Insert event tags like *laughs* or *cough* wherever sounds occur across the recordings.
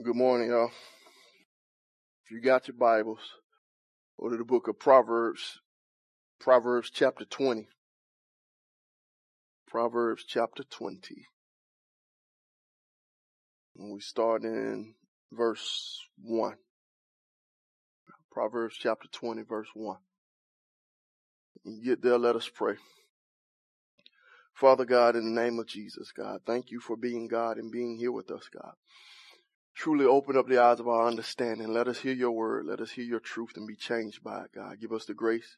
Good morning, y'all. If you got your Bibles, go to the book of Proverbs, Proverbs chapter 20. Proverbs chapter 20. And we start in verse 1. Proverbs chapter 20, verse 1. You get there, let us pray. Father God, in the name of Jesus, God, thank you for being God and being here with us, God truly open up the eyes of our understanding. Let us hear your word. Let us hear your truth and be changed by it, God. Give us the grace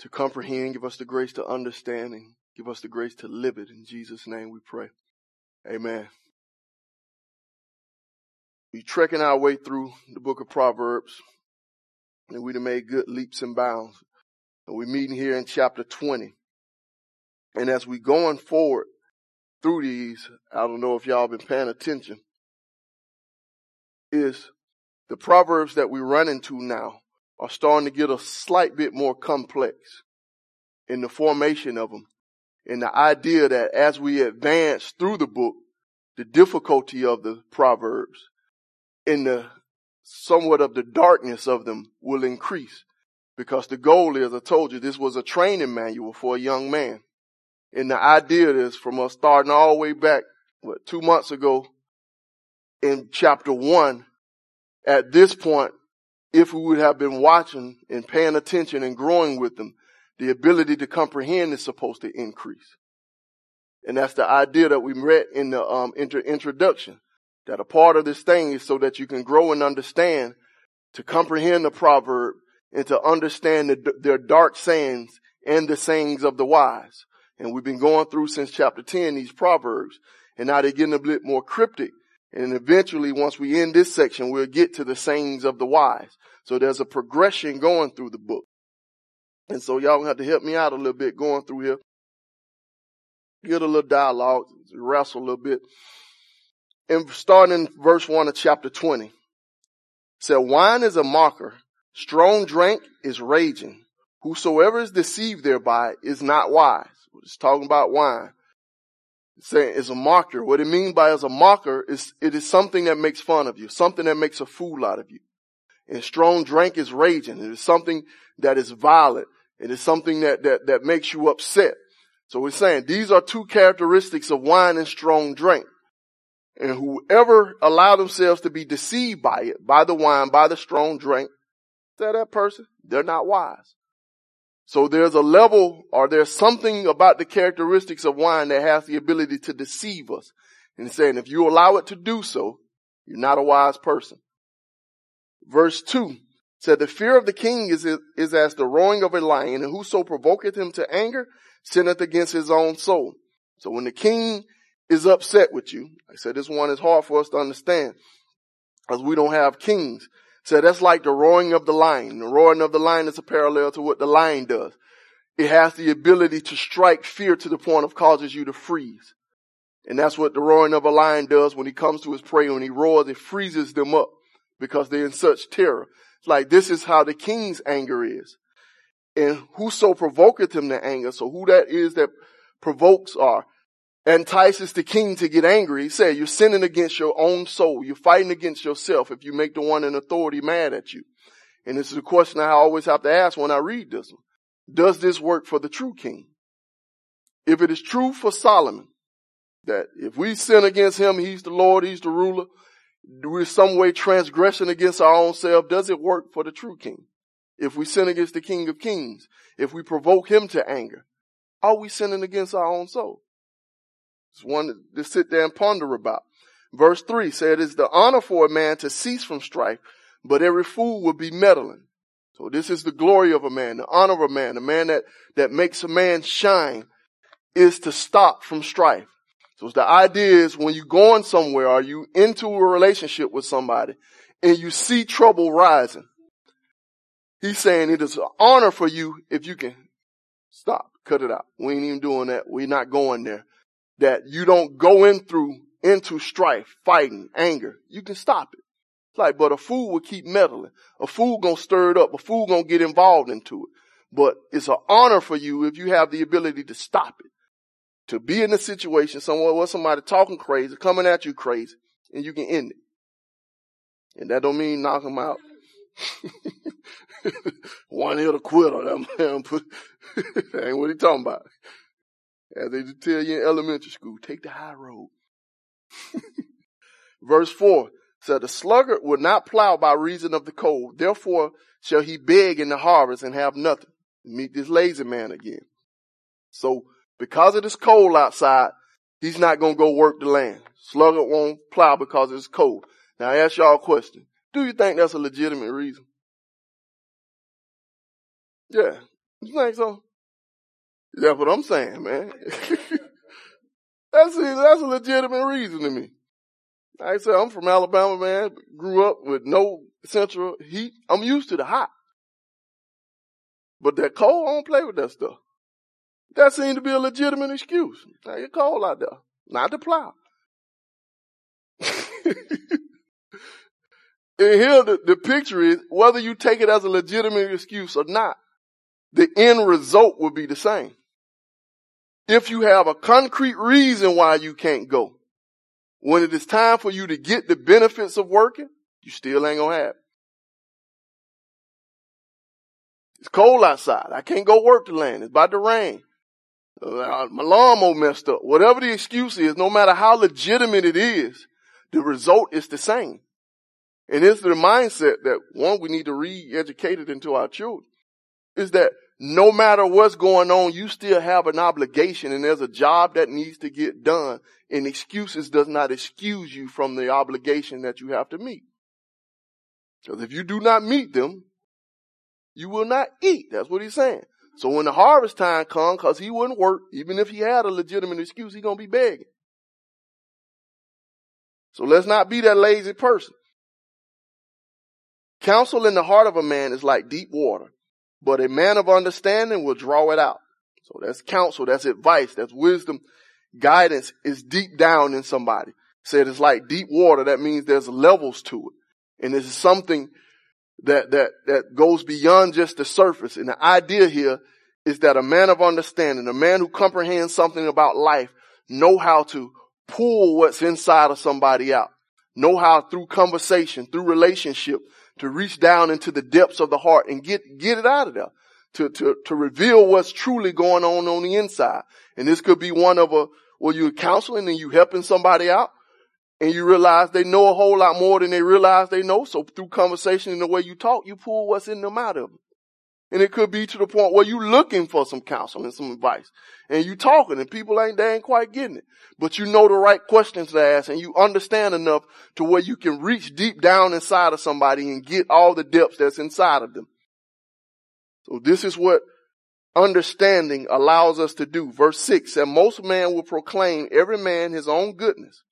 to comprehend. Give us the grace to understand and give us the grace to live it. In Jesus' name we pray. Amen. We trekking our way through the book of Proverbs and we've made good leaps and bounds. And we're meeting here in chapter 20. And as we going forward through these, I don't know if y'all been paying attention, is the proverbs that we run into now are starting to get a slight bit more complex in the formation of them. And the idea that as we advance through the book, the difficulty of the proverbs and the somewhat of the darkness of them will increase. Because the goal is, I told you, this was a training manual for a young man. And the idea is from us starting all the way back, what, two months ago in chapter one, at this point, if we would have been watching and paying attention and growing with them, the ability to comprehend is supposed to increase. And that's the idea that we read in the um, inter- introduction. That a part of this thing is so that you can grow and understand, to comprehend the proverb and to understand the, their dark sayings and the sayings of the wise. And we've been going through since chapter 10 these proverbs. And now they're getting a bit more cryptic. And eventually, once we end this section, we'll get to the sayings of the wise. So there's a progression going through the book. And so y'all have to help me out a little bit going through here. Get a little dialogue, wrestle a little bit. And starting in verse one of chapter 20. Said, wine is a mocker. Strong drink is raging. Whosoever is deceived thereby is not wise. We're just talking about wine saying is a mocker. What it means by as a mocker is it is something that makes fun of you, something that makes a fool out of you. And strong drink is raging. It is something that is violent. It is something that, that, that makes you upset. So we're saying these are two characteristics of wine and strong drink. And whoever allow themselves to be deceived by it, by the wine, by the strong drink, that that person, they're not wise. So there's a level or there's something about the characteristics of wine that has the ability to deceive us. And saying if you allow it to do so, you're not a wise person. Verse two said the fear of the king is, is as the roaring of a lion and whoso provoketh him to anger sinneth against his own soul. So when the king is upset with you, I said this one is hard for us to understand because we don't have kings. So that's like the roaring of the lion. The roaring of the lion is a parallel to what the lion does. It has the ability to strike fear to the point of causes you to freeze. And that's what the roaring of a lion does when he comes to his prey. When he roars, it freezes them up because they're in such terror. It's like this is how the king's anger is. And whoso provoketh him to anger. So who that is that provokes or entices the king to get angry. He said, you're sinning against your own soul. You're fighting against yourself if you make the one in authority mad at you. And this is a question I always have to ask when I read this one. Does this work for the true king? If it is true for Solomon, that if we sin against him, he's the Lord, he's the ruler, we're some way transgression against our own self, does it work for the true king? If we sin against the king of kings, if we provoke him to anger, are we sinning against our own soul? It's one to sit there and ponder about. Verse three said, it's the honor for a man to cease from strife, but every fool will be meddling. So this is the glory of a man, the honor of a man, the man that, that makes a man shine is to stop from strife. So the idea is when you're going somewhere, are you into a relationship with somebody and you see trouble rising? He's saying it is an honor for you if you can stop, cut it out. We ain't even doing that. We're not going there that you don't go in through into strife, fighting, anger. You can stop it. It's like, but a fool will keep meddling. A fool gonna stir it up. A fool gonna get involved into it. But it's an honor for you if you have the ability to stop it. To be in a situation somewhere where somebody talking crazy, coming at you crazy, and you can end it. And that don't mean knock them out. *laughs* One hit a quitter. That man that *laughs* ain't what he talking about. As they tell you in elementary school, take the high road. *laughs* Verse 4 said, The sluggard will not plow by reason of the cold. Therefore shall he beg in the harvest and have nothing. Meet this lazy man again. So because it is cold outside, he's not going to go work the land. Sluggard won't plow because it's cold. Now I ask y'all a question. Do you think that's a legitimate reason? Yeah. You think so? That's what I'm saying, man. *laughs* that's a, that's a legitimate reason to me. Like I said, I'm from Alabama, man. Grew up with no central heat. I'm used to the hot. But that cold, I don't play with that stuff. That seemed to be a legitimate excuse. Now it's cold out there. Not to plow. *laughs* and here the, the picture is whether you take it as a legitimate excuse or not, the end result will be the same. If you have a concrete reason why you can't go, when it is time for you to get the benefits of working, you still ain't gonna have it. It's cold outside. I can't go work the land. It's about to rain. Uh, my lawnmower messed up. Whatever the excuse is, no matter how legitimate it is, the result is the same. And it's the mindset that one, we need to re-educate it into our children is that no matter what's going on, you still have an obligation and there's a job that needs to get done and excuses does not excuse you from the obligation that you have to meet. Because if you do not meet them, you will not eat. That's what he's saying. So when the harvest time comes, cause he wouldn't work, even if he had a legitimate excuse, he's going to be begging. So let's not be that lazy person. Counsel in the heart of a man is like deep water but a man of understanding will draw it out. So that's counsel, that's advice, that's wisdom. Guidance is deep down in somebody. Said it's like deep water. That means there's levels to it. And this is something that, that, that goes beyond just the surface. And the idea here is that a man of understanding, a man who comprehends something about life, know how to pull what's inside of somebody out. Know how through conversation, through relationship, to reach down into the depths of the heart and get, get it out of there. To, to, to reveal what's truly going on on the inside. And this could be one of a, well, you're counseling and you helping somebody out and you realize they know a whole lot more than they realize they know. So through conversation and the way you talk, you pull what's in them out of them. And it could be to the point where you're looking for some counsel and some advice. And you're talking and people ain't, they ain't quite getting it. But you know the right questions to ask and you understand enough to where you can reach deep down inside of somebody and get all the depths that's inside of them. So this is what understanding allows us to do. Verse six, and most man will proclaim every man his own goodness,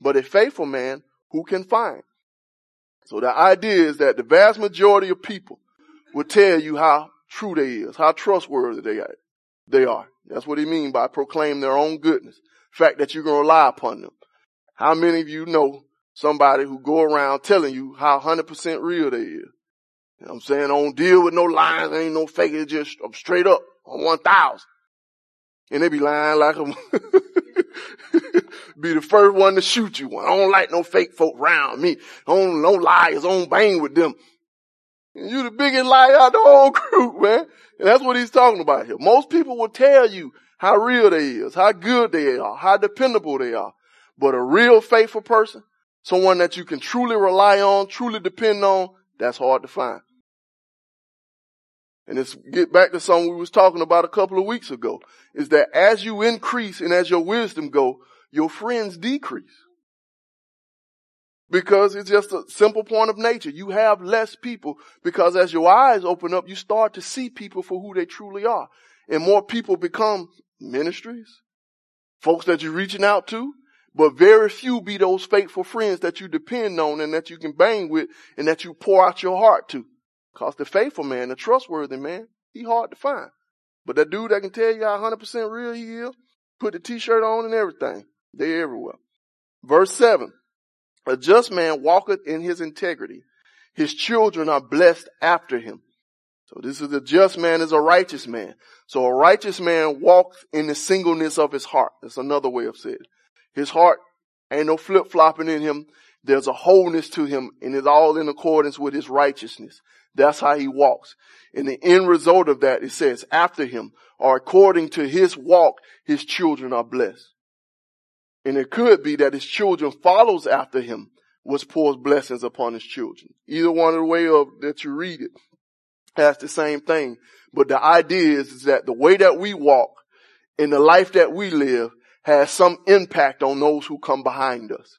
but a faithful man who can find. So the idea is that the vast majority of people will tell you how true they is, how trustworthy they are. They are. That's what he mean by proclaim their own goodness. Fact that you're to rely upon them. How many of you know somebody who go around telling you how 100% real they is? You know what I'm saying? don't deal with no lies, ain't no fake, it's just straight up on 1000. And they be lying like a, *laughs* be the first one to shoot you. I don't like no fake folk around me. I don't, no liars, I don't bang with them. You the biggest liar out the whole group, man. And that's what he's talking about here. Most people will tell you how real they is, how good they are, how dependable they are. But a real faithful person, someone that you can truly rely on, truly depend on, that's hard to find. And let's get back to something we was talking about a couple of weeks ago, is that as you increase and as your wisdom go, your friends decrease because it's just a simple point of nature. You have less people because as your eyes open up, you start to see people for who they truly are. And more people become ministries, folks that you're reaching out to, but very few be those faithful friends that you depend on and that you can bang with and that you pour out your heart to. Cause the faithful man, the trustworthy man, he hard to find. But that dude that can tell you how 100% real he is, put the t-shirt on and everything, they everywhere. Verse 7. A just man walketh in his integrity. His children are blessed after him. So this is a just man is a righteous man. So a righteous man walks in the singleness of his heart. That's another way of saying it. His heart ain't no flip flopping in him. There's a wholeness to him and it's all in accordance with his righteousness. That's how he walks. And the end result of that, it says, after him, or according to his walk, his children are blessed. And it could be that his children follows after him, which pours blessings upon his children. Either one of the way of that you read it has the same thing. But the idea is, is that the way that we walk in the life that we live has some impact on those who come behind us.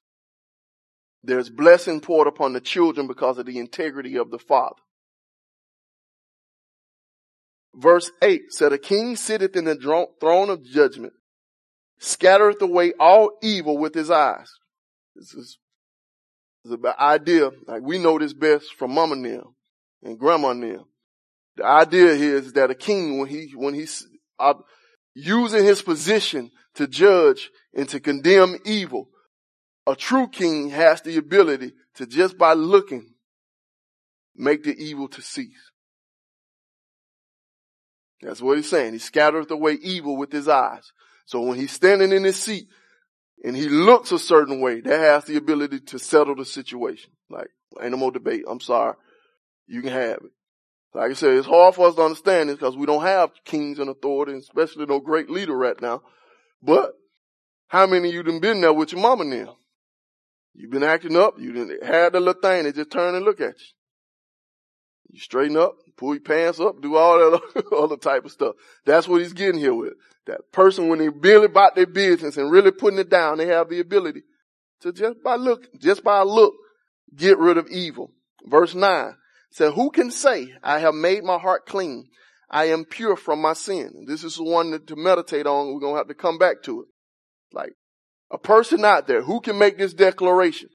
There's blessing poured upon the children because of the integrity of the father. Verse 8 said, A king sitteth in the throne of judgment, scattereth away all evil with his eyes. This is, this is the idea, like we know this best from mama and and grandma and The idea here is that a king, when he, when he's uh, using his position to judge and to condemn evil, a true king has the ability to just by looking, make the evil to cease. That's what he's saying. He scattereth away evil with his eyes. So when he's standing in his seat and he looks a certain way, that has the ability to settle the situation. Like, ain't no more debate. I'm sorry. You can have it. Like I said, it's hard for us to understand this because we don't have kings and authority, especially no great leader right now. But how many of you done been there with your mama now? You've been acting up. You didn't have the little thing. They just turn and look at you. You straighten up, pull your pants up, do all that *laughs* other type of stuff. That's what he's getting here with. That person, when they really about their business and really putting it down, they have the ability to just by look, just by look, get rid of evil. Verse nine said, who can say, I have made my heart clean. I am pure from my sin. This is the one to meditate on. We're going to have to come back to it. Like a person out there who can make this declaration.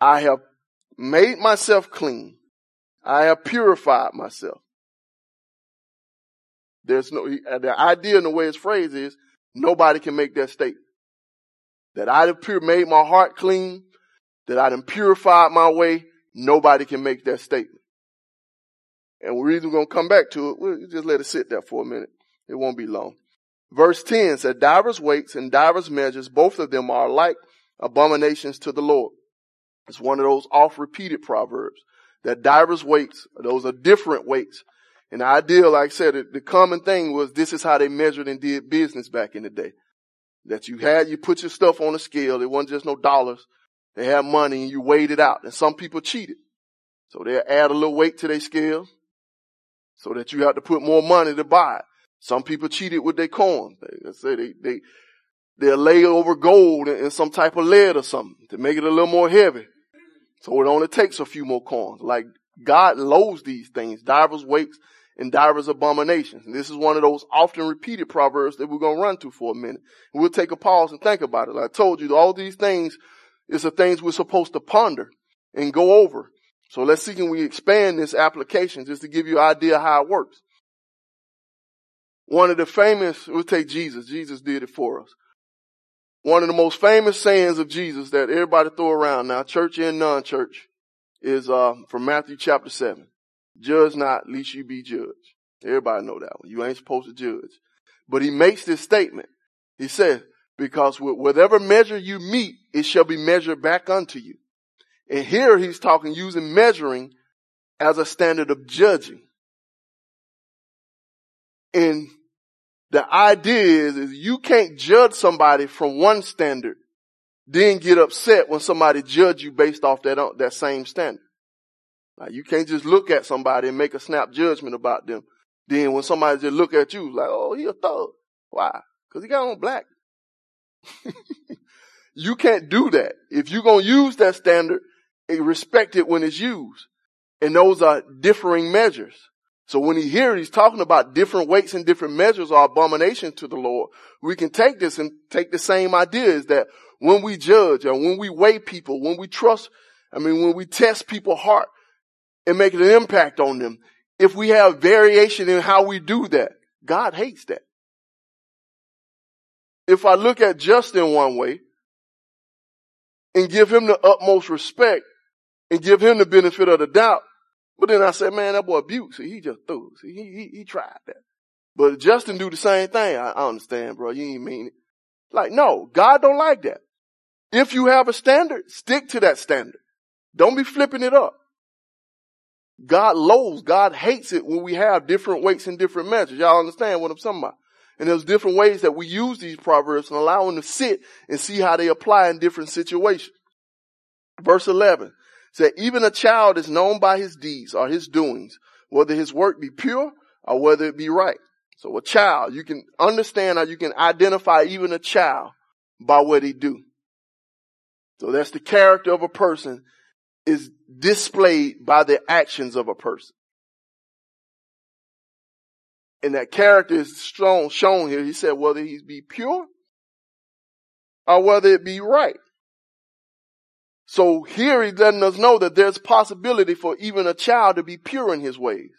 I have made myself clean. I have purified myself. There's no, the idea in the way it's phrased is nobody can make that statement. That I have pure, made my heart clean, that I have purified my way, nobody can make that statement. And the reason we're going to come back to it, we'll just let it sit there for a minute. It won't be long. Verse 10 said, divers weights and divers measures, both of them are like abominations to the Lord. It's one of those oft repeated proverbs that divers weights, those are different weights. And the idea, like I said, the common thing was this is how they measured and did business back in the day. That you had, you put your stuff on a scale. It wasn't just no dollars. They had money and you weighed it out. And some people cheated. So they add a little weight to their scale so that you have to put more money to buy it. Some people cheated with their coins. They say they, they, they'll lay over gold and some type of lead or something to make it a little more heavy. So it only takes a few more coins. Like God loathes these things, divers weights and divers abominations. And this is one of those often repeated proverbs that we're going to run to for a minute. We'll take a pause and think about it. Like I told you, all these things is the things we're supposed to ponder and go over. So let's see can we expand this application just to give you an idea how it works. One of the famous, we'll take Jesus. Jesus did it for us. One of the most famous sayings of Jesus that everybody throw around now, church and non-church, is uh, from Matthew chapter 7. Judge not, lest you be judged. Everybody know that one. You ain't supposed to judge. But he makes this statement. He says, because with whatever measure you meet, it shall be measured back unto you. And here he's talking using measuring as a standard of judging. And the idea is, is you can't judge somebody from one standard, then get upset when somebody judge you based off that, uh, that same standard. You can't just look at somebody and make a snap judgment about them. Then when somebody just look at you, like, oh, he a thug. Why? Cause he got on black. *laughs* you can't do that. If you're going to use that standard, respect it when it's used. And those are differing measures. So when he here, he's talking about different weights and different measures are abomination to the Lord. We can take this and take the same idea is that when we judge and when we weigh people, when we trust, I mean, when we test people's heart and make an impact on them, if we have variation in how we do that, God hates that. If I look at Justin one way and give him the utmost respect and give him the benefit of the doubt, but then I said, man, that boy Butte, see, he just threw. See, he, he, he tried that. But Justin do the same thing. I, I understand, bro. You ain't mean it. Like, no, God don't like that. If you have a standard, stick to that standard. Don't be flipping it up. God loathes, God hates it when we have different weights and different measures. Y'all understand what I'm talking about? And there's different ways that we use these proverbs and allow them to sit and see how they apply in different situations. Verse 11 said, even a child is known by his deeds or his doings, whether his work be pure or whether it be right. So a child, you can understand how you can identify even a child by what he do. So that's the character of a person is displayed by the actions of a person. And that character is shown, shown here. He said whether he be pure or whether it be right. So here he's letting us know that there's possibility for even a child to be pure in his ways.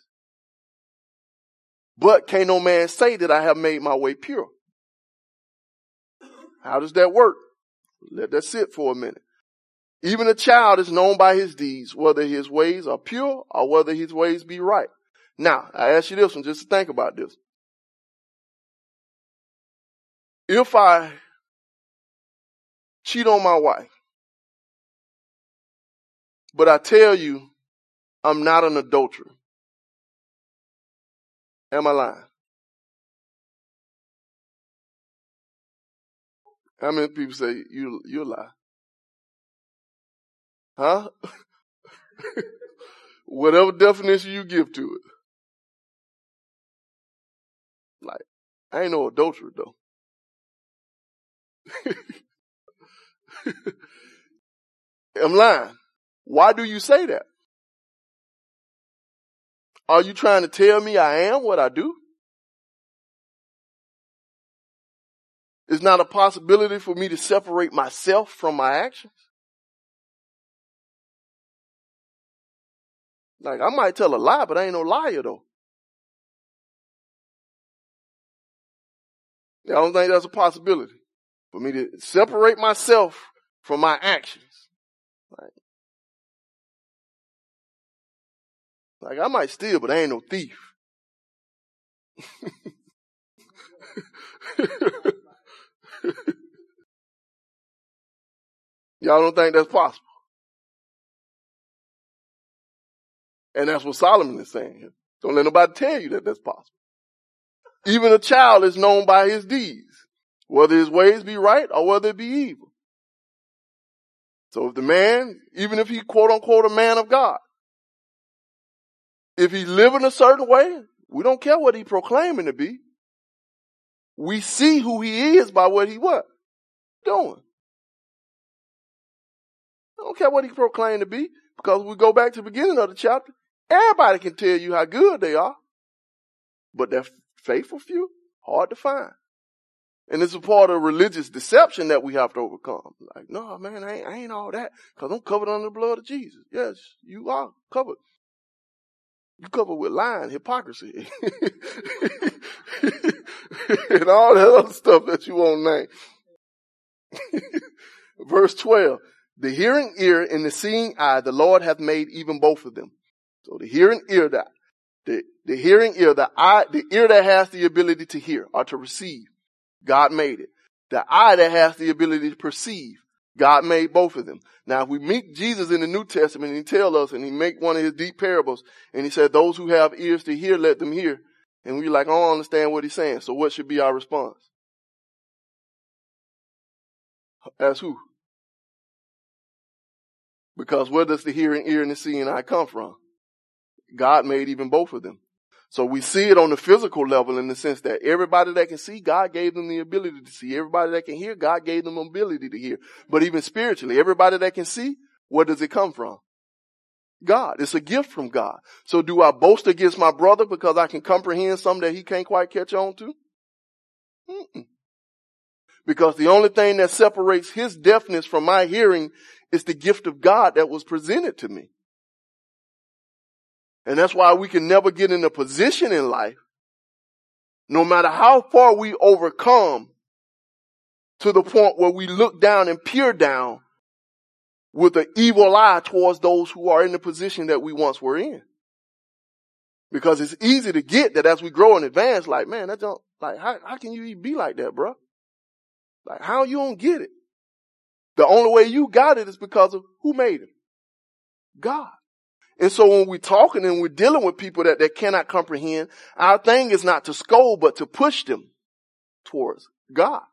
But can no man say that I have made my way pure? How does that work? Let that sit for a minute. Even a child is known by his deeds, whether his ways are pure or whether his ways be right. Now, I ask you this one just to think about this. If I cheat on my wife, but I tell you I'm not an adulterer, am I lying? How many people say you you lie? Huh? *laughs* Whatever definition you give to it. Like, I ain't no adulterer though. *laughs* I'm lying. Why do you say that? Are you trying to tell me I am what I do? It's not a possibility for me to separate myself from my actions. Like I might tell a lie, but I ain't no liar though. I don't think that's a possibility for me to separate myself from my actions. Like, like I might steal, but I ain't no thief. *laughs* Y'all don't think that's possible? And that's what Solomon is saying here. Don't let nobody tell you that that's possible. Even a child is known by his deeds, whether his ways be right or whether it be evil. So if the man, even if he quote unquote a man of God, if he live in a certain way, we don't care what he proclaiming to be. We see who he is by what he what? Doing. I don't care what he proclaimed to be because we go back to the beginning of the chapter. Everybody can tell you how good they are, but that faithful few, hard to find. And it's a part of religious deception that we have to overcome. Like, no, man, I ain't, I ain't all that because I'm covered under the blood of Jesus. Yes, you are covered. You covered with lying, hypocrisy, *laughs* and all that other stuff that you won't name. *laughs* Verse 12, the hearing ear and the seeing eye, the Lord hath made even both of them. So the hearing ear, the, the, the hearing ear, the eye, the ear that has the ability to hear or to receive, God made it. The eye that has the ability to perceive, God made both of them. Now, if we meet Jesus in the New Testament and he tell us and he make one of his deep parables and he said, those who have ears to hear, let them hear. And we like, I don't understand what he's saying. So what should be our response? As who? Because where does the hearing ear and the seeing eye come from? God made even both of them. So we see it on the physical level in the sense that everybody that can see, God gave them the ability to see. Everybody that can hear, God gave them the ability to hear. But even spiritually, everybody that can see, where does it come from? God. It's a gift from God. So do I boast against my brother because I can comprehend something that he can't quite catch on to? Mm-mm. Because the only thing that separates his deafness from my hearing is the gift of God that was presented to me. And that's why we can never get in a position in life, no matter how far we overcome, to the point where we look down and peer down with an evil eye towards those who are in the position that we once were in. Because it's easy to get that as we grow and advance, like, man, that don't, like, how, how can you be like that, bro? Like, how you don't get it? The only way you got it is because of who made it? God. And so when we're talking and we're dealing with people that they cannot comprehend, our thing is not to scold, but to push them towards God.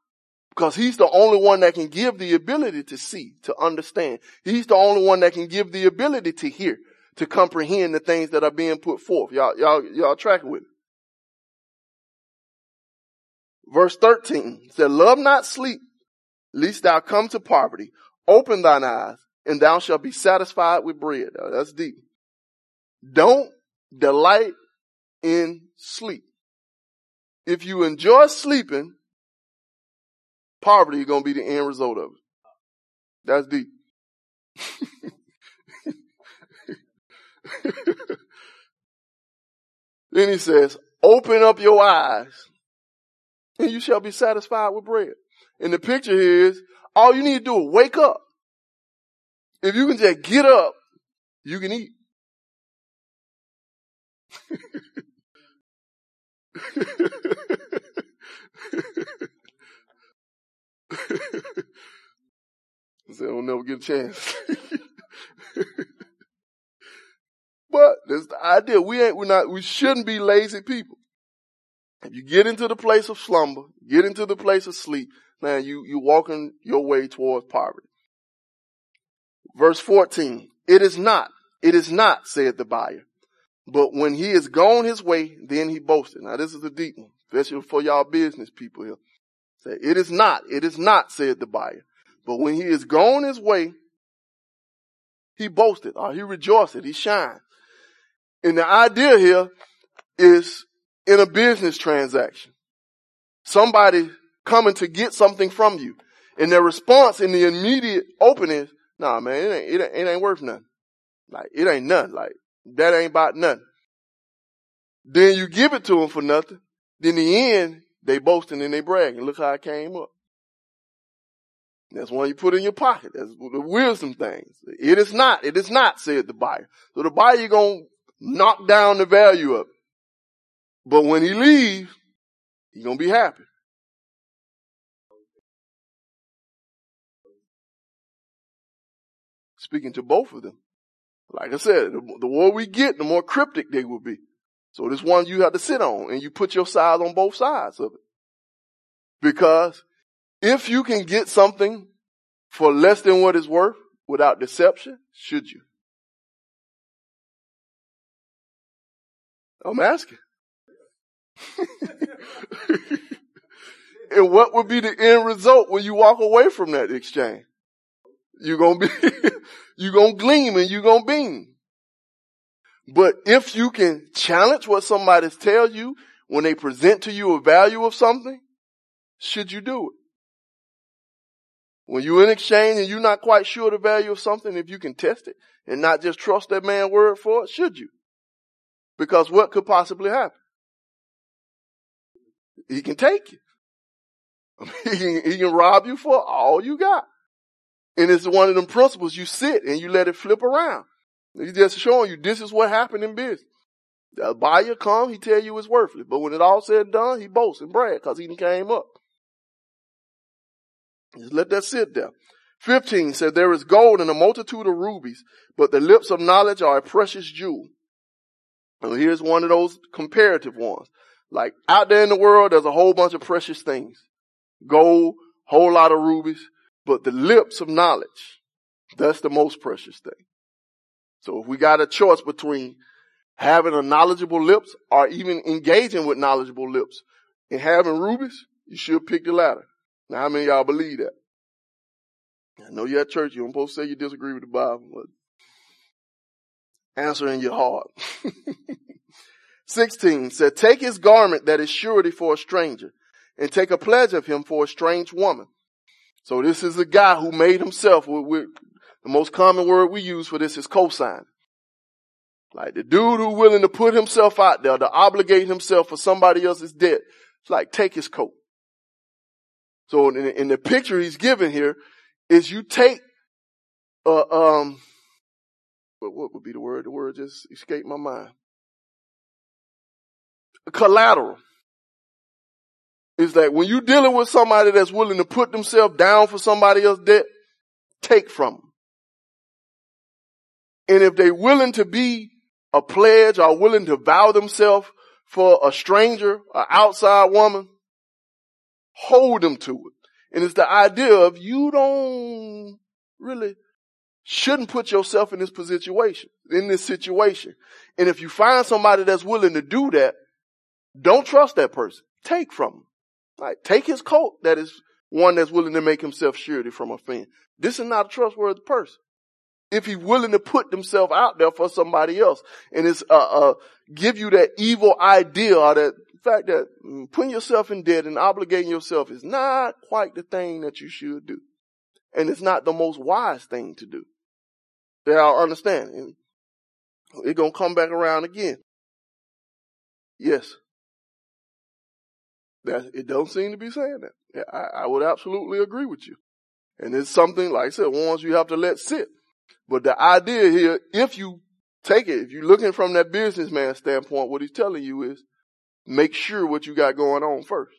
Because he's the only one that can give the ability to see, to understand. He's the only one that can give the ability to hear, to comprehend the things that are being put forth. Y'all, y'all, y'all tracking with me? Verse 13 said, love not sleep, lest thou come to poverty. Open thine eyes and thou shalt be satisfied with bread. That's deep. Don't delight in sleep. If you enjoy sleeping, poverty is going to be the end result of it. That's deep. *laughs* then he says, open up your eyes and you shall be satisfied with bread. And the picture here is all you need to do is wake up. If you can just get up, you can eat. I I'll never get a chance. but that's the idea. We ain't, we're not, we shouldn't be lazy people. If you get into the place of slumber, get into the place of sleep, man, you, you walking your way towards poverty. Verse 14, it is not, it is not, said the buyer. But when he is gone his way, then he boasted. Now this is a deep one, especially for y'all business people here. Say, it is not, it is not, said the buyer. But when he is gone his way, he boasted, or he rejoiced, he shined. And the idea here is in a business transaction. Somebody coming to get something from you. And their response in the immediate opening nah man, it ain't, it ain't, it ain't worth nothing. Like, it ain't nothing. Like, that ain't about nothing. Then you give it to them for nothing. Then the end, they boasting and they bragging. Look how it came up. That's one you put in your pocket. That's the wisdom things. It is not. It is not, said the buyer. So the buyer gonna knock down the value of it. But when he leaves, he gonna be happy. Speaking to both of them. Like I said, the, more we get, the more cryptic they will be. So this one you have to sit on and you put your side on both sides of it. Because if you can get something for less than what it's worth without deception, should you? I'm asking. *laughs* and what would be the end result when you walk away from that exchange? You're gonna be, *laughs* you're gonna gleam and you're gonna beam. But if you can challenge what somebody tells you when they present to you a value of something, should you do it? When you're in exchange and you're not quite sure the value of something, if you can test it and not just trust that man's word for it, should you? Because what could possibly happen? He can take you. *laughs* He can, he can rob you for all you got. And it's one of them principles. You sit and you let it flip around. He's just showing you this is what happened in business. The buyer come, he tell you it's worthless. But when it all said and done, he boasts and brag because he came up. Just let that sit there. 15 said, there is gold and a multitude of rubies, but the lips of knowledge are a precious jewel. And here's one of those comparative ones. Like out there in the world, there's a whole bunch of precious things. Gold, whole lot of rubies, but the lips of knowledge, that's the most precious thing. So if we got a choice between having a knowledgeable lips or even engaging with knowledgeable lips and having rubies, you should pick the latter. Now how many y'all believe that? I know you're at church, you're supposed to say you disagree with the Bible, but answer in your heart. *laughs* 16 said, take his garment that is surety for a stranger and take a pledge of him for a strange woman. So this is a guy who made himself, with, with, the most common word we use for this is cosign. Like the dude who willing to put himself out there to obligate himself for somebody else's debt. It's like take his coat. So in, in the picture he's given here is you take, uh, um, what would be the word? The word just escaped my mind collateral is that when you're dealing with somebody that's willing to put themselves down for somebody else's debt, take from them. And if they're willing to be a pledge or willing to vow themselves for a stranger, an outside woman, hold them to it. And it's the idea of you don't really shouldn't put yourself in this situation, in this situation. And if you find somebody that's willing to do that, don't trust that person. Take from him. Right? Take his coat that is one that's willing to make himself surety from offense. This is not a trustworthy person. If he's willing to put himself out there for somebody else and it's, uh, uh, give you that evil idea or that fact that mm, putting yourself in debt and obligating yourself is not quite the thing that you should do. And it's not the most wise thing to do. That I'll understand. And it's gonna come back around again. Yes. That it don't seem to be saying that. I, I would absolutely agree with you. And it's something, like I said, once you have to let sit. But the idea here, if you take it, if you're looking from that businessman standpoint, what he's telling you is make sure what you got going on first.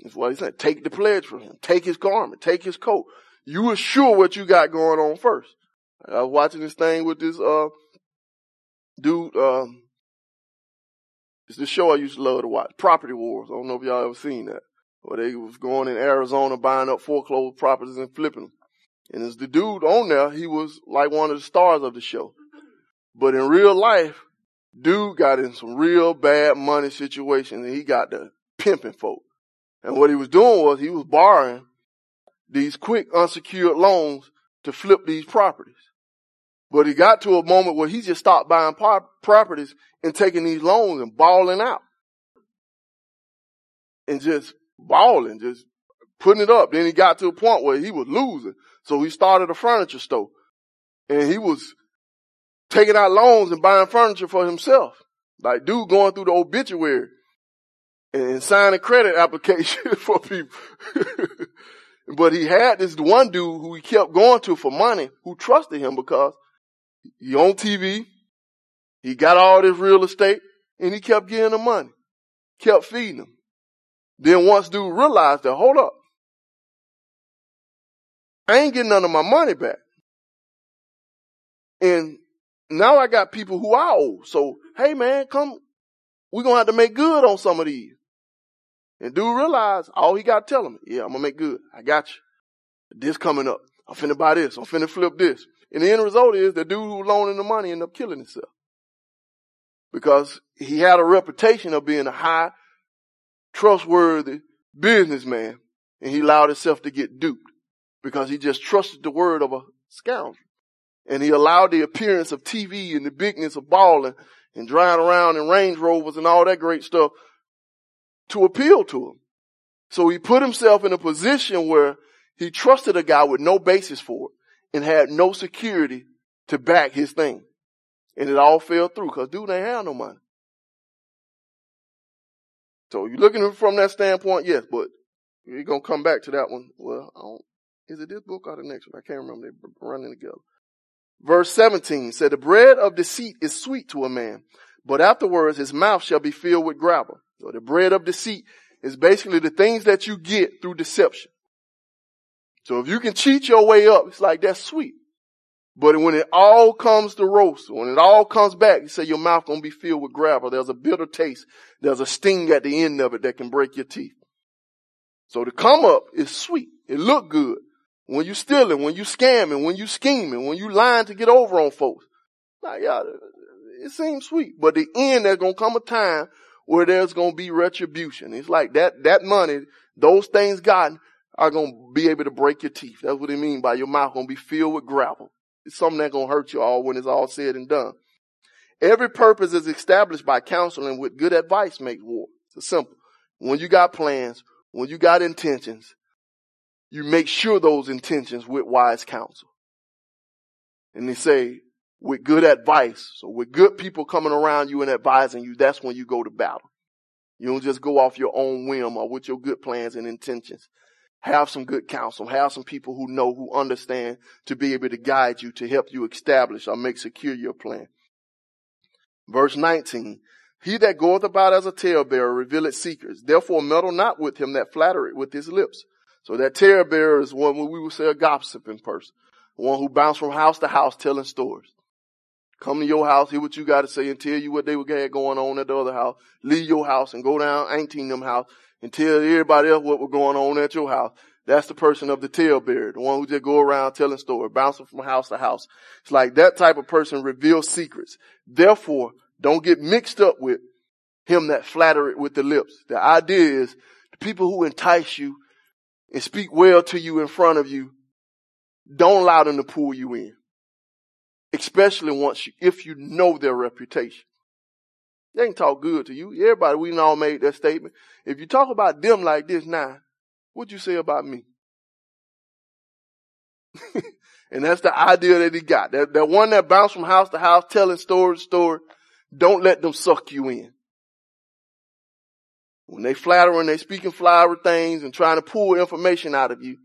That's what he said. Take the pledge from him. Take his garment. Take his coat. You assure what you got going on first. I was watching this thing with this, uh, dude, um, it's the show I used to love to watch, Property Wars. I don't know if y'all ever seen that. Where they was going in Arizona buying up foreclosed properties and flipping them. And as the dude on there, he was like one of the stars of the show. But in real life, dude got in some real bad money situations and he got the pimping folk. And what he was doing was he was borrowing these quick unsecured loans to flip these properties. But he got to a moment where he just stopped buying properties and taking these loans and balling out. And just balling, just putting it up. Then he got to a point where he was losing. So he started a furniture store and he was taking out loans and buying furniture for himself. Like dude going through the obituary and signing credit *laughs* application for people. *laughs* but he had this one dude who he kept going to for money who trusted him because he on TV. He got all this real estate and he kept getting the money, kept feeding him. Then once dude realized that, hold up. I ain't getting none of my money back. And now I got people who I owe. So, hey man, come, we're going to have to make good on some of these. And dude realized all he got to tell him, yeah, I'm going to make good. I got you. This coming up. I'm finna buy this. I'm finna flip this. And the end result is the dude who loaning the money ended up killing himself. Because he had a reputation of being a high, trustworthy businessman. And he allowed himself to get duped because he just trusted the word of a scoundrel. And he allowed the appearance of TV and the bigness of balling and driving around in Range Rovers and all that great stuff to appeal to him. So he put himself in a position where he trusted a guy with no basis for it and had no security to back his thing. And it all fell through because dude ain't have no money. So you're looking from that standpoint, yes, but you're to come back to that one. Well, is it this book or the next one? I can't remember. They're running together. Verse 17 said, the bread of deceit is sweet to a man, but afterwards his mouth shall be filled with gravel. So the bread of deceit is basically the things that you get through deception. So if you can cheat your way up, it's like that's sweet. But when it all comes to roast, when it all comes back, you say your mouth gonna be filled with gravel. There's a bitter taste. There's a sting at the end of it that can break your teeth. So the come up is sweet. It look good. When you stealing, when you scamming, when you scheming, when you lying to get over on folks. Like, yeah, it seems sweet. But the end, there's gonna come a time where there's to be retribution. It's like that, that money, those things gotten are going to be able to break your teeth. That's what it means by your mouth going to be filled with gravel. It's something that's going to hurt you all when it's all said and done. Every purpose is established by counseling with good advice makes war. It's simple. When you got plans, when you got intentions, you make sure those intentions with wise counsel. And they say, with good advice. So with good people coming around you and advising you, that's when you go to battle. You don't just go off your own whim or with your good plans and intentions. Have some good counsel. Have some people who know, who understand to be able to guide you, to help you establish or make secure your plan. Verse 19. He that goeth about as a talebearer revealeth secrets. Therefore meddle not with him that flattereth with his lips. So that talebearer is one we would say a gossiping person. One who bounced from house to house telling stories. Come to your house, hear what you got to say and tell you what they had going on at the other house. Leave your house and go down Auntie them house and tell everybody else what was going on at your house. That's the person of the talebearer, the one who just go around telling stories, bouncing from house to house. It's like that type of person reveals secrets. Therefore, don't get mixed up with him that flatter it with the lips. The idea is the people who entice you and speak well to you in front of you, don't allow them to pull you in. Especially once you, if you know their reputation. They can talk good to you. Everybody, we all made that statement. If you talk about them like this now, what'd you say about me? *laughs* and that's the idea that he got. That, that one that bounced from house to house telling story to story. Don't let them suck you in. When they flattering, they speaking flowery things and trying to pull information out of you,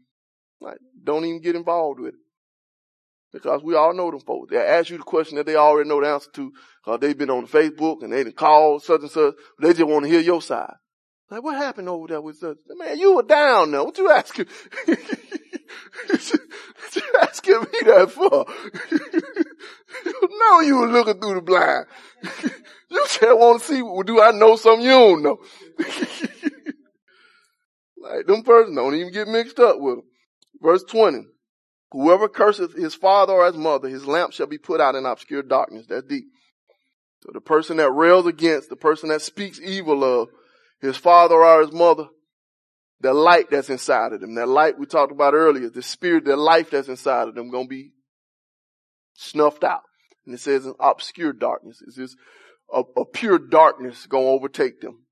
like, don't even get involved with it. Because we all know them folks. They ask you the question that they already know the answer to, uh, because they've been on Facebook and they done called such and such. They just want to hear your side. Like, what happened over there with such? Man, you were down there. What you asking? what *laughs* you asking me that for? *laughs* no, you were looking through the blind. *laughs* you just want to see, well, do I know something you don't know? like, them persons don't even get mixed up with them. Verse 20. Whoever curseth his father or his mother, his lamp shall be put out in obscure darkness. That's deep. So the person that rails against, the person that speaks evil of his father or his mother, the light that's inside of them, that light we talked about earlier, the spirit, the life that's inside of them gonna be snuffed out. And it says in obscure darkness. It's just a, a pure darkness gonna overtake them.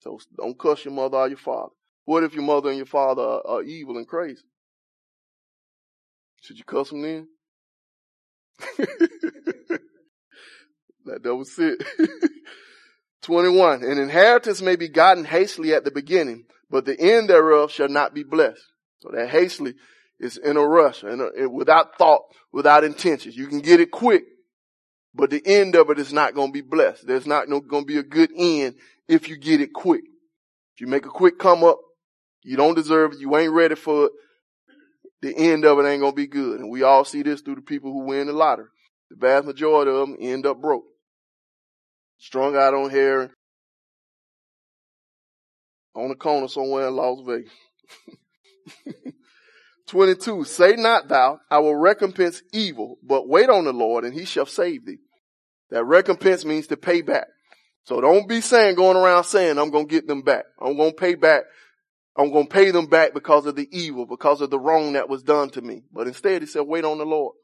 So don't cuss your mother or your father. What if your mother and your father are, are evil and crazy? Should you cuss them then? *laughs* that, that was it. *laughs* 21. An inheritance may be gotten hastily at the beginning, but the end thereof shall not be blessed. So that hastily is in a rush and without thought, without intentions. You can get it quick, but the end of it is not going to be blessed. There's not no, going to be a good end if you get it quick. If you make a quick come up, you don't deserve it. You ain't ready for it the end of it ain't gonna be good. And we all see this through the people who win the lottery. The vast majority of them end up broke. Strung out on hair on a corner somewhere in Las Vegas. *laughs* 22. Say not thou, I will recompense evil, but wait on the Lord and he shall save thee. That recompense means to pay back. So don't be saying, going around saying, I'm going to get them back. I'm going to pay back I'm going to pay them back because of the evil, because of the wrong that was done to me. But instead he said, wait on the Lord.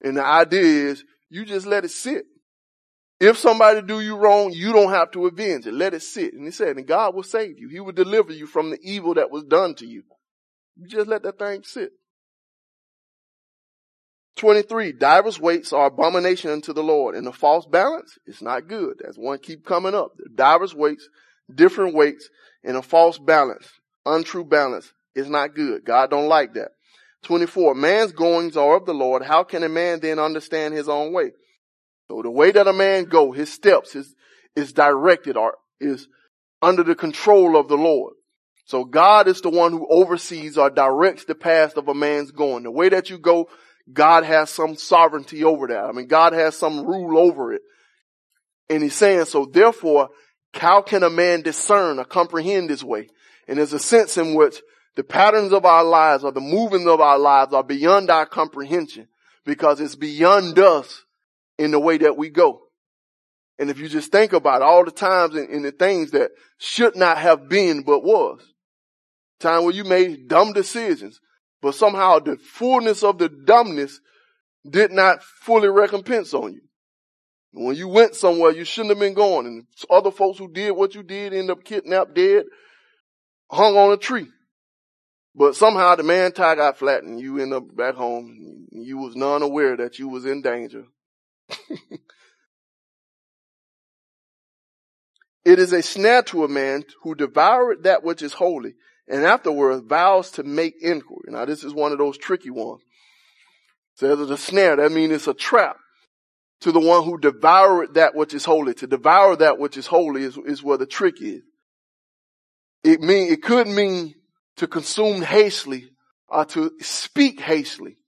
And the idea is you just let it sit. If somebody do you wrong, you don't have to avenge it. Let it sit. And he said, and God will save you. He will deliver you from the evil that was done to you. You just let that thing sit. 23, divers weights are abomination unto the Lord. And the false balance, it's not good. That's one keep coming up. Divers weights, different weights, and a false balance untrue balance is not good. God don't like that. 24. Man's goings are of the Lord. How can a man then understand his own way? So the way that a man go, his steps, is is directed or is under the control of the Lord. So God is the one who oversees or directs the path of a man's going. The way that you go, God has some sovereignty over that. I mean, God has some rule over it. And he's saying, so therefore, how can a man discern or comprehend his way? And there's a sense in which the patterns of our lives or the movements of our lives are beyond our comprehension because it's beyond us in the way that we go. And if you just think about all the times and, and the things that should not have been but was, time where you made dumb decisions, but somehow the fullness of the dumbness did not fully recompense on you. When you went somewhere you shouldn't have been going and other folks who did what you did end up kidnapped dead hung on a tree. But somehow the man tie got flattened. you end up back home. You was none aware that you was in danger. *laughs* it is a snare to a man who devoureth that which is holy and afterwards vows to make inquiry. Now this is one of those tricky ones. Says it's a snare. That means it's a trap to the one who devoureth that which is holy. To devour that which is holy is, is where the trick is. It mean, it could mean to consume hastily or to speak hastily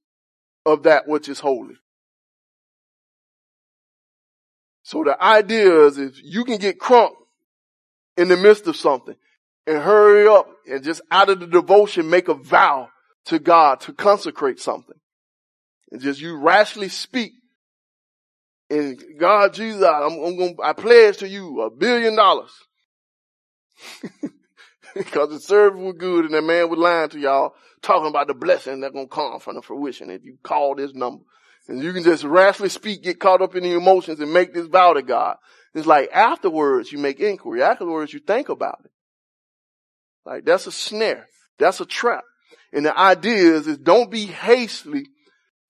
of that which is holy. So the idea is if you can get crunk in the midst of something and hurry up and just out of the devotion make a vow to God to consecrate something. And just you rashly speak and God, Jesus, I'm, I'm going I pledge to you a billion dollars. *laughs* *laughs* because the service was good and that man was lying to y'all talking about the blessing that's to come from the fruition if you call this number. And you can just rashly speak, get caught up in the emotions and make this vow to God. It's like afterwards you make inquiry. Afterwards you think about it. Like that's a snare. That's a trap. And the idea is, is don't be hastily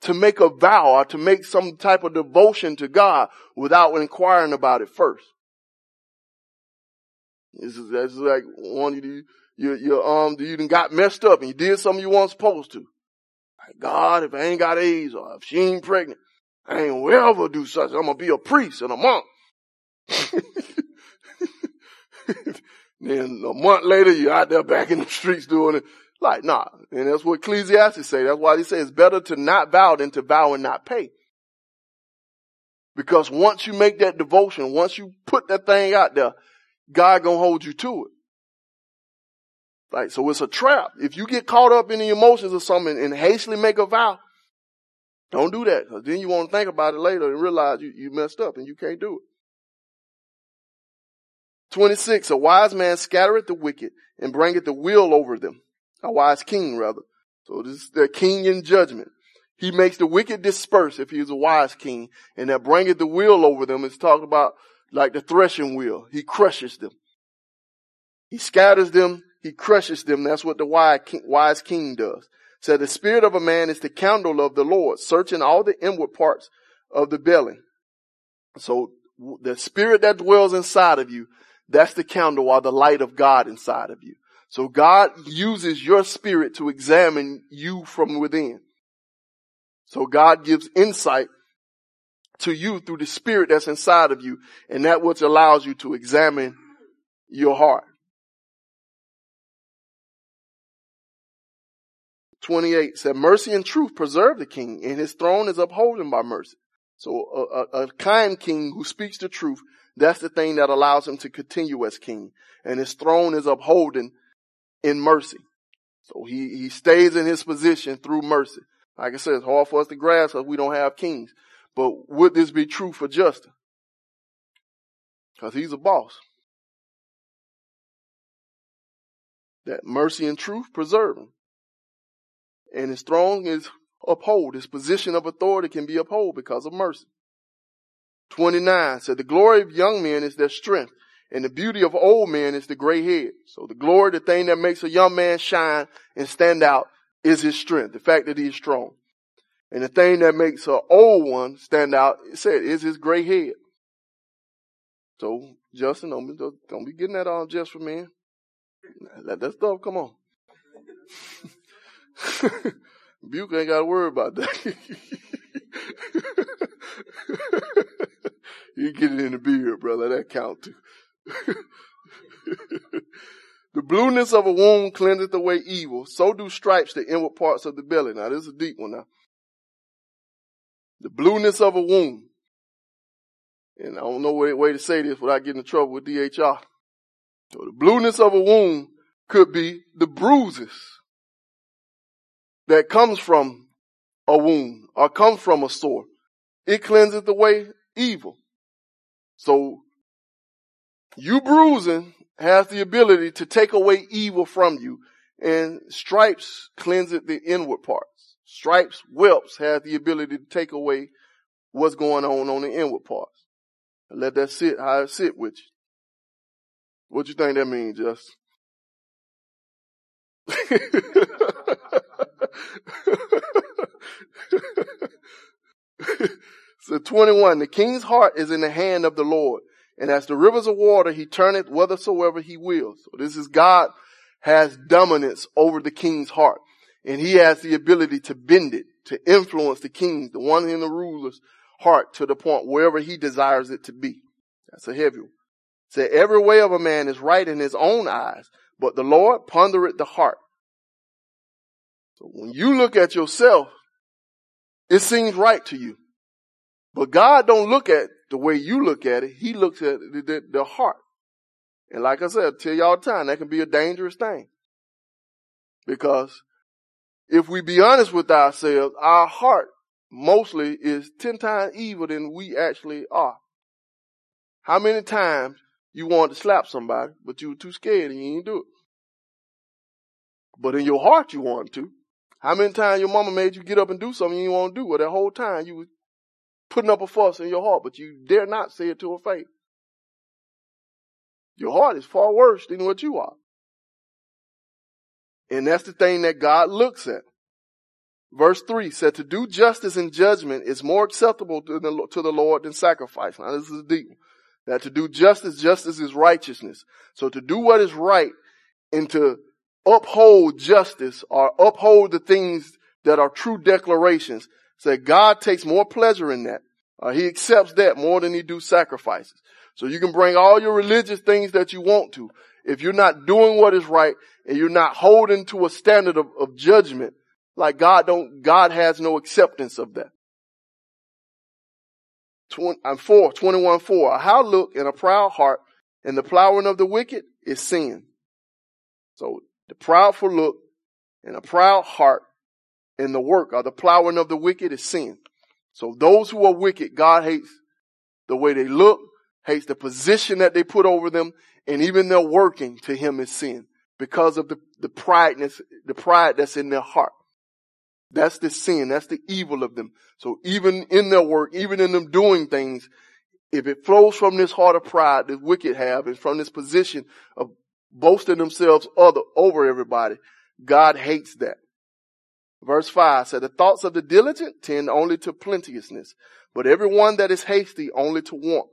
to make a vow or to make some type of devotion to God without inquiring about it first. This is, that's like one of you, you, you, um, you got messed up and you did something you weren't supposed to. Like, God, if I ain't got AIDS or if she ain't pregnant, I ain't ever do such. I'm gonna be a priest and a monk. *laughs* then a month later, you're out there back in the streets doing it. Like, nah. And that's what Ecclesiastes say. That's why he says it's better to not vow than to vow and not pay. Because once you make that devotion, once you put that thing out there, God gonna hold you to it. Like, so it's a trap. If you get caught up in the emotions of something and hastily make a vow, don't do that. Cause then you want to think about it later and realize you, you messed up and you can't do it. 26, a wise man scattereth the wicked and bringeth the will over them. A wise king, rather. So this is the king in judgment. He makes the wicked disperse if he is a wise king and that bringeth the will over them. It's talked about like the threshing wheel. He crushes them. He scatters them. He crushes them. That's what the wise king does. So the spirit of a man is the candle of the Lord, searching all the inward parts of the belly. So the spirit that dwells inside of you, that's the candle or the light of God inside of you. So God uses your spirit to examine you from within. So God gives insight to you through the spirit that's inside of you. And that which allows you to examine your heart. 28 said, mercy and truth preserve the king and his throne is upholden by mercy. So a, a, a, kind king who speaks the truth, that's the thing that allows him to continue as king. And his throne is upholden in mercy. So he, he stays in his position through mercy. Like I said, it's hard for us to grasp because we don't have kings. But would this be true for Justin? Because he's a boss. That mercy and truth preserve him. And his throne is uphold. His position of authority can be upheld because of mercy. 29 said, the glory of young men is their strength and the beauty of old men is the gray head. So the glory, the thing that makes a young man shine and stand out is his strength, the fact that he is strong. And the thing that makes an old one stand out, it said, is his gray head. So, Justin, don't be, don't be getting that on just for men. Let that stuff come on. *laughs* Buke ain't got to worry about that. *laughs* you get it in the beard, brother. That count too. *laughs* the blueness of a wound cleanseth away evil. So do stripes the inward parts of the belly. Now, this is a deep one now. The blueness of a wound. And I don't know what way to say this without getting in trouble with DHR. So the blueness of a wound could be the bruises that comes from a wound or comes from a sore. It cleanses away evil. So you bruising has the ability to take away evil from you and stripes cleanse the inward parts. Stripes, whelps have the ability to take away what's going on on the inward parts. And let that sit how it sit with you. What you think that means, Just? *laughs* so 21, the king's heart is in the hand of the Lord. And as the rivers of water, he turneth whithersoever he wills. So this is God has dominance over the king's heart. And he has the ability to bend it, to influence the king, the one in the ruler's heart to the point wherever he desires it to be. That's a heavy one. Say every way of a man is right in his own eyes, but the Lord pondereth the heart. So when you look at yourself, it seems right to you. But God don't look at the way you look at it. He looks at the, the, the heart. And like I said, I tell you all the time, that can be a dangerous thing. Because if we be honest with ourselves, our heart mostly is 10 times evil than we actually are. How many times you wanted to slap somebody, but you were too scared and you didn't do it? But in your heart you wanted to. How many times your mama made you get up and do something you didn't want to do? Well, that whole time you were putting up a fuss in your heart, but you dare not say it to her face. Your heart is far worse than what you are. And that's the thing that God looks at. Verse 3 said, to do justice and judgment is more acceptable to the, to the Lord than sacrifice. Now this is deep. That to do justice, justice is righteousness. So to do what is right and to uphold justice or uphold the things that are true declarations, say God takes more pleasure in that. Uh, he accepts that more than he do sacrifices. So you can bring all your religious things that you want to. If you're not doing what is right and you're not holding to a standard of, of judgment, like God don't, God has no acceptance of that. 20, I'm 4, 21, 4. A high look and a proud heart and the plowing of the wicked is sin. So the proudful look and a proud heart and the work or the plowing of the wicked is sin. So those who are wicked, God hates the way they look, hates the position that they put over them, and even their working to him is sin because of the, the prideness, the pride that's in their heart. That's the sin. That's the evil of them. So even in their work, even in them doing things, if it flows from this heart of pride the wicked have and from this position of boasting themselves other over everybody, God hates that. Verse 5 said, the thoughts of the diligent tend only to plenteousness, but everyone that is hasty only to want.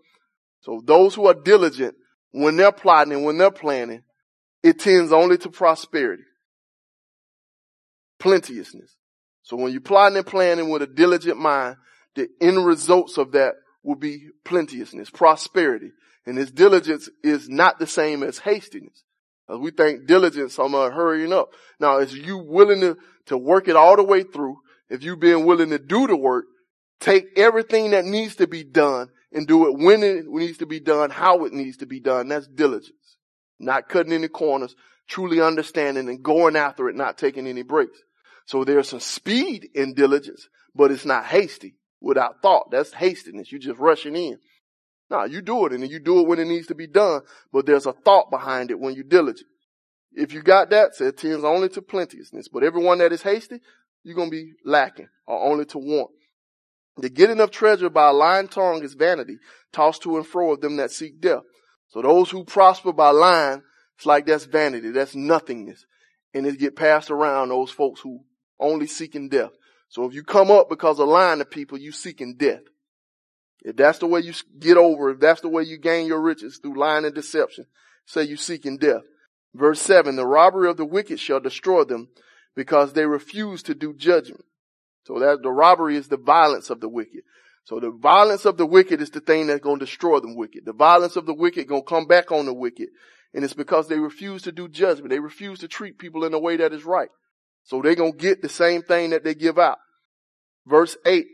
So those who are diligent, when they're plotting and when they're planning, it tends only to prosperity. Plenteousness. So when you're plotting and planning with a diligent mind, the end results of that will be plenteousness, prosperity. And this diligence is not the same as hastiness. As we think diligence, I'm uh, hurrying up. Now, is you willing to, to work it all the way through? If you being willing to do the work, take everything that needs to be done and do it when it needs to be done, how it needs to be done. That's diligence. Not cutting any corners, truly understanding and going after it, not taking any breaks. So there's some speed in diligence, but it's not hasty without thought. That's hastiness. You're just rushing in. No, you do it and you do it when it needs to be done, but there's a thought behind it when you're diligent. If you got that, so it tends only to plenteousness, but everyone that is hasty, you're going to be lacking or only to want. The getting of treasure by a lying tongue is vanity, tossed to and fro of them that seek death. So those who prosper by lying, it's like that's vanity, that's nothingness. And it get passed around those folks who only seeking death. So if you come up because of lying to people, you seeking death. If that's the way you get over, if that's the way you gain your riches through lying and deception, say you seeking death. Verse seven, the robbery of the wicked shall destroy them because they refuse to do judgment. So that the robbery is the violence of the wicked. So the violence of the wicked is the thing that's going to destroy them wicked. The violence of the wicked going to come back on the wicked. And it's because they refuse to do judgment. They refuse to treat people in a way that is right. So they're going to get the same thing that they give out. Verse 8,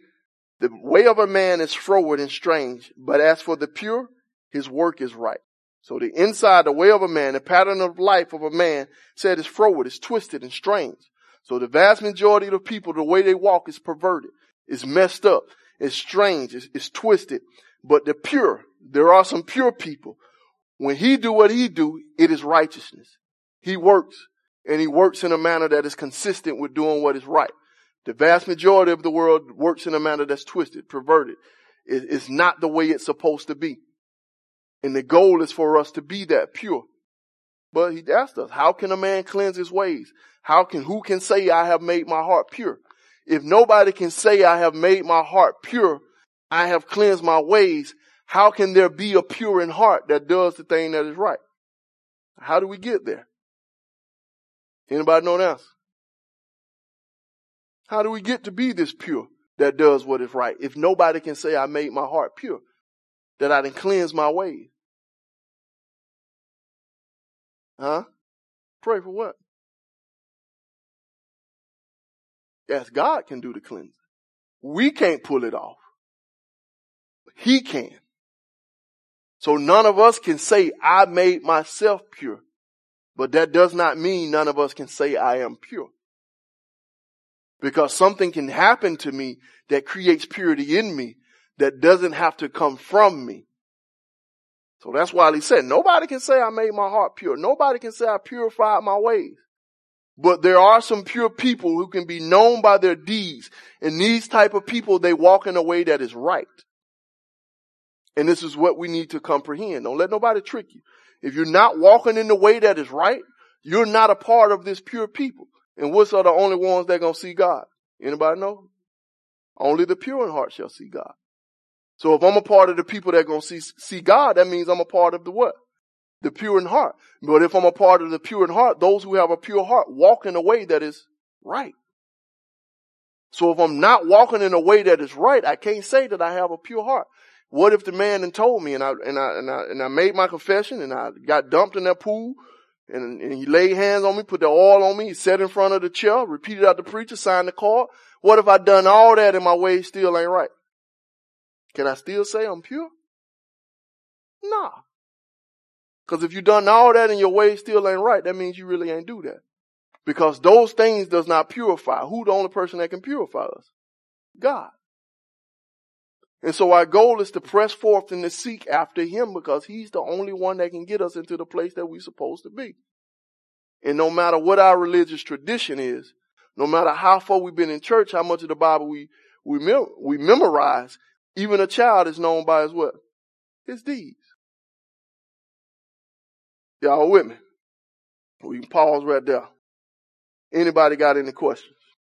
the way of a man is froward and strange, but as for the pure, his work is right. So the inside, the way of a man, the pattern of life of a man said is froward, is twisted and strange. So the vast majority of the people, the way they walk is perverted, is messed up, it's strange, it's, it's twisted. But the pure, there are some pure people. When he do what he do, it is righteousness. He works and he works in a manner that is consistent with doing what is right. The vast majority of the world works in a manner that's twisted, perverted. It's not the way it's supposed to be. And the goal is for us to be that pure. But he asked us, how can a man cleanse his ways? How can, who can say I have made my heart pure? If nobody can say I have made my heart pure, I have cleansed my ways, how can there be a pure in heart that does the thing that is right? How do we get there? Anybody know that? How do we get to be this pure that does what is right? If nobody can say I made my heart pure, that I didn't cleanse my ways. Huh? Pray for what? Yes, God can do the cleansing. We can't pull it off. He can. So none of us can say, I made myself pure. But that does not mean none of us can say I am pure. Because something can happen to me that creates purity in me that doesn't have to come from me. So that's why he said, nobody can say I made my heart pure. Nobody can say I purified my ways. But there are some pure people who can be known by their deeds. And these type of people, they walk in a way that is right. And this is what we need to comprehend. Don't let nobody trick you. If you're not walking in the way that is right, you're not a part of this pure people. And what's are the only ones that gonna see God? Anybody know? Only the pure in heart shall see God. So if I'm a part of the people that gonna see, see God, that means I'm a part of the what? The pure in heart. But if I'm a part of the pure in heart, those who have a pure heart walk in a way that is right. So if I'm not walking in a way that is right, I can't say that I have a pure heart. What if the man and told me and I, and I, and I, and I made my confession and I got dumped in that pool and, and he laid hands on me, put the oil on me, he sat in front of the chair, repeated out the preacher, signed the card. What if I done all that and my way still ain't right? Can I still say I'm pure? Nah. Cause if you done all that and your way still ain't right, that means you really ain't do that. Because those things does not purify. Who the only person that can purify us? God. And so our goal is to press forth and to seek after him because he's the only one that can get us into the place that we're supposed to be. And no matter what our religious tradition is, no matter how far we've been in church, how much of the Bible we, we, mem- we memorize, even a child is known by his what? His deeds. Y'all with me? We can pause right there. Anybody got any questions?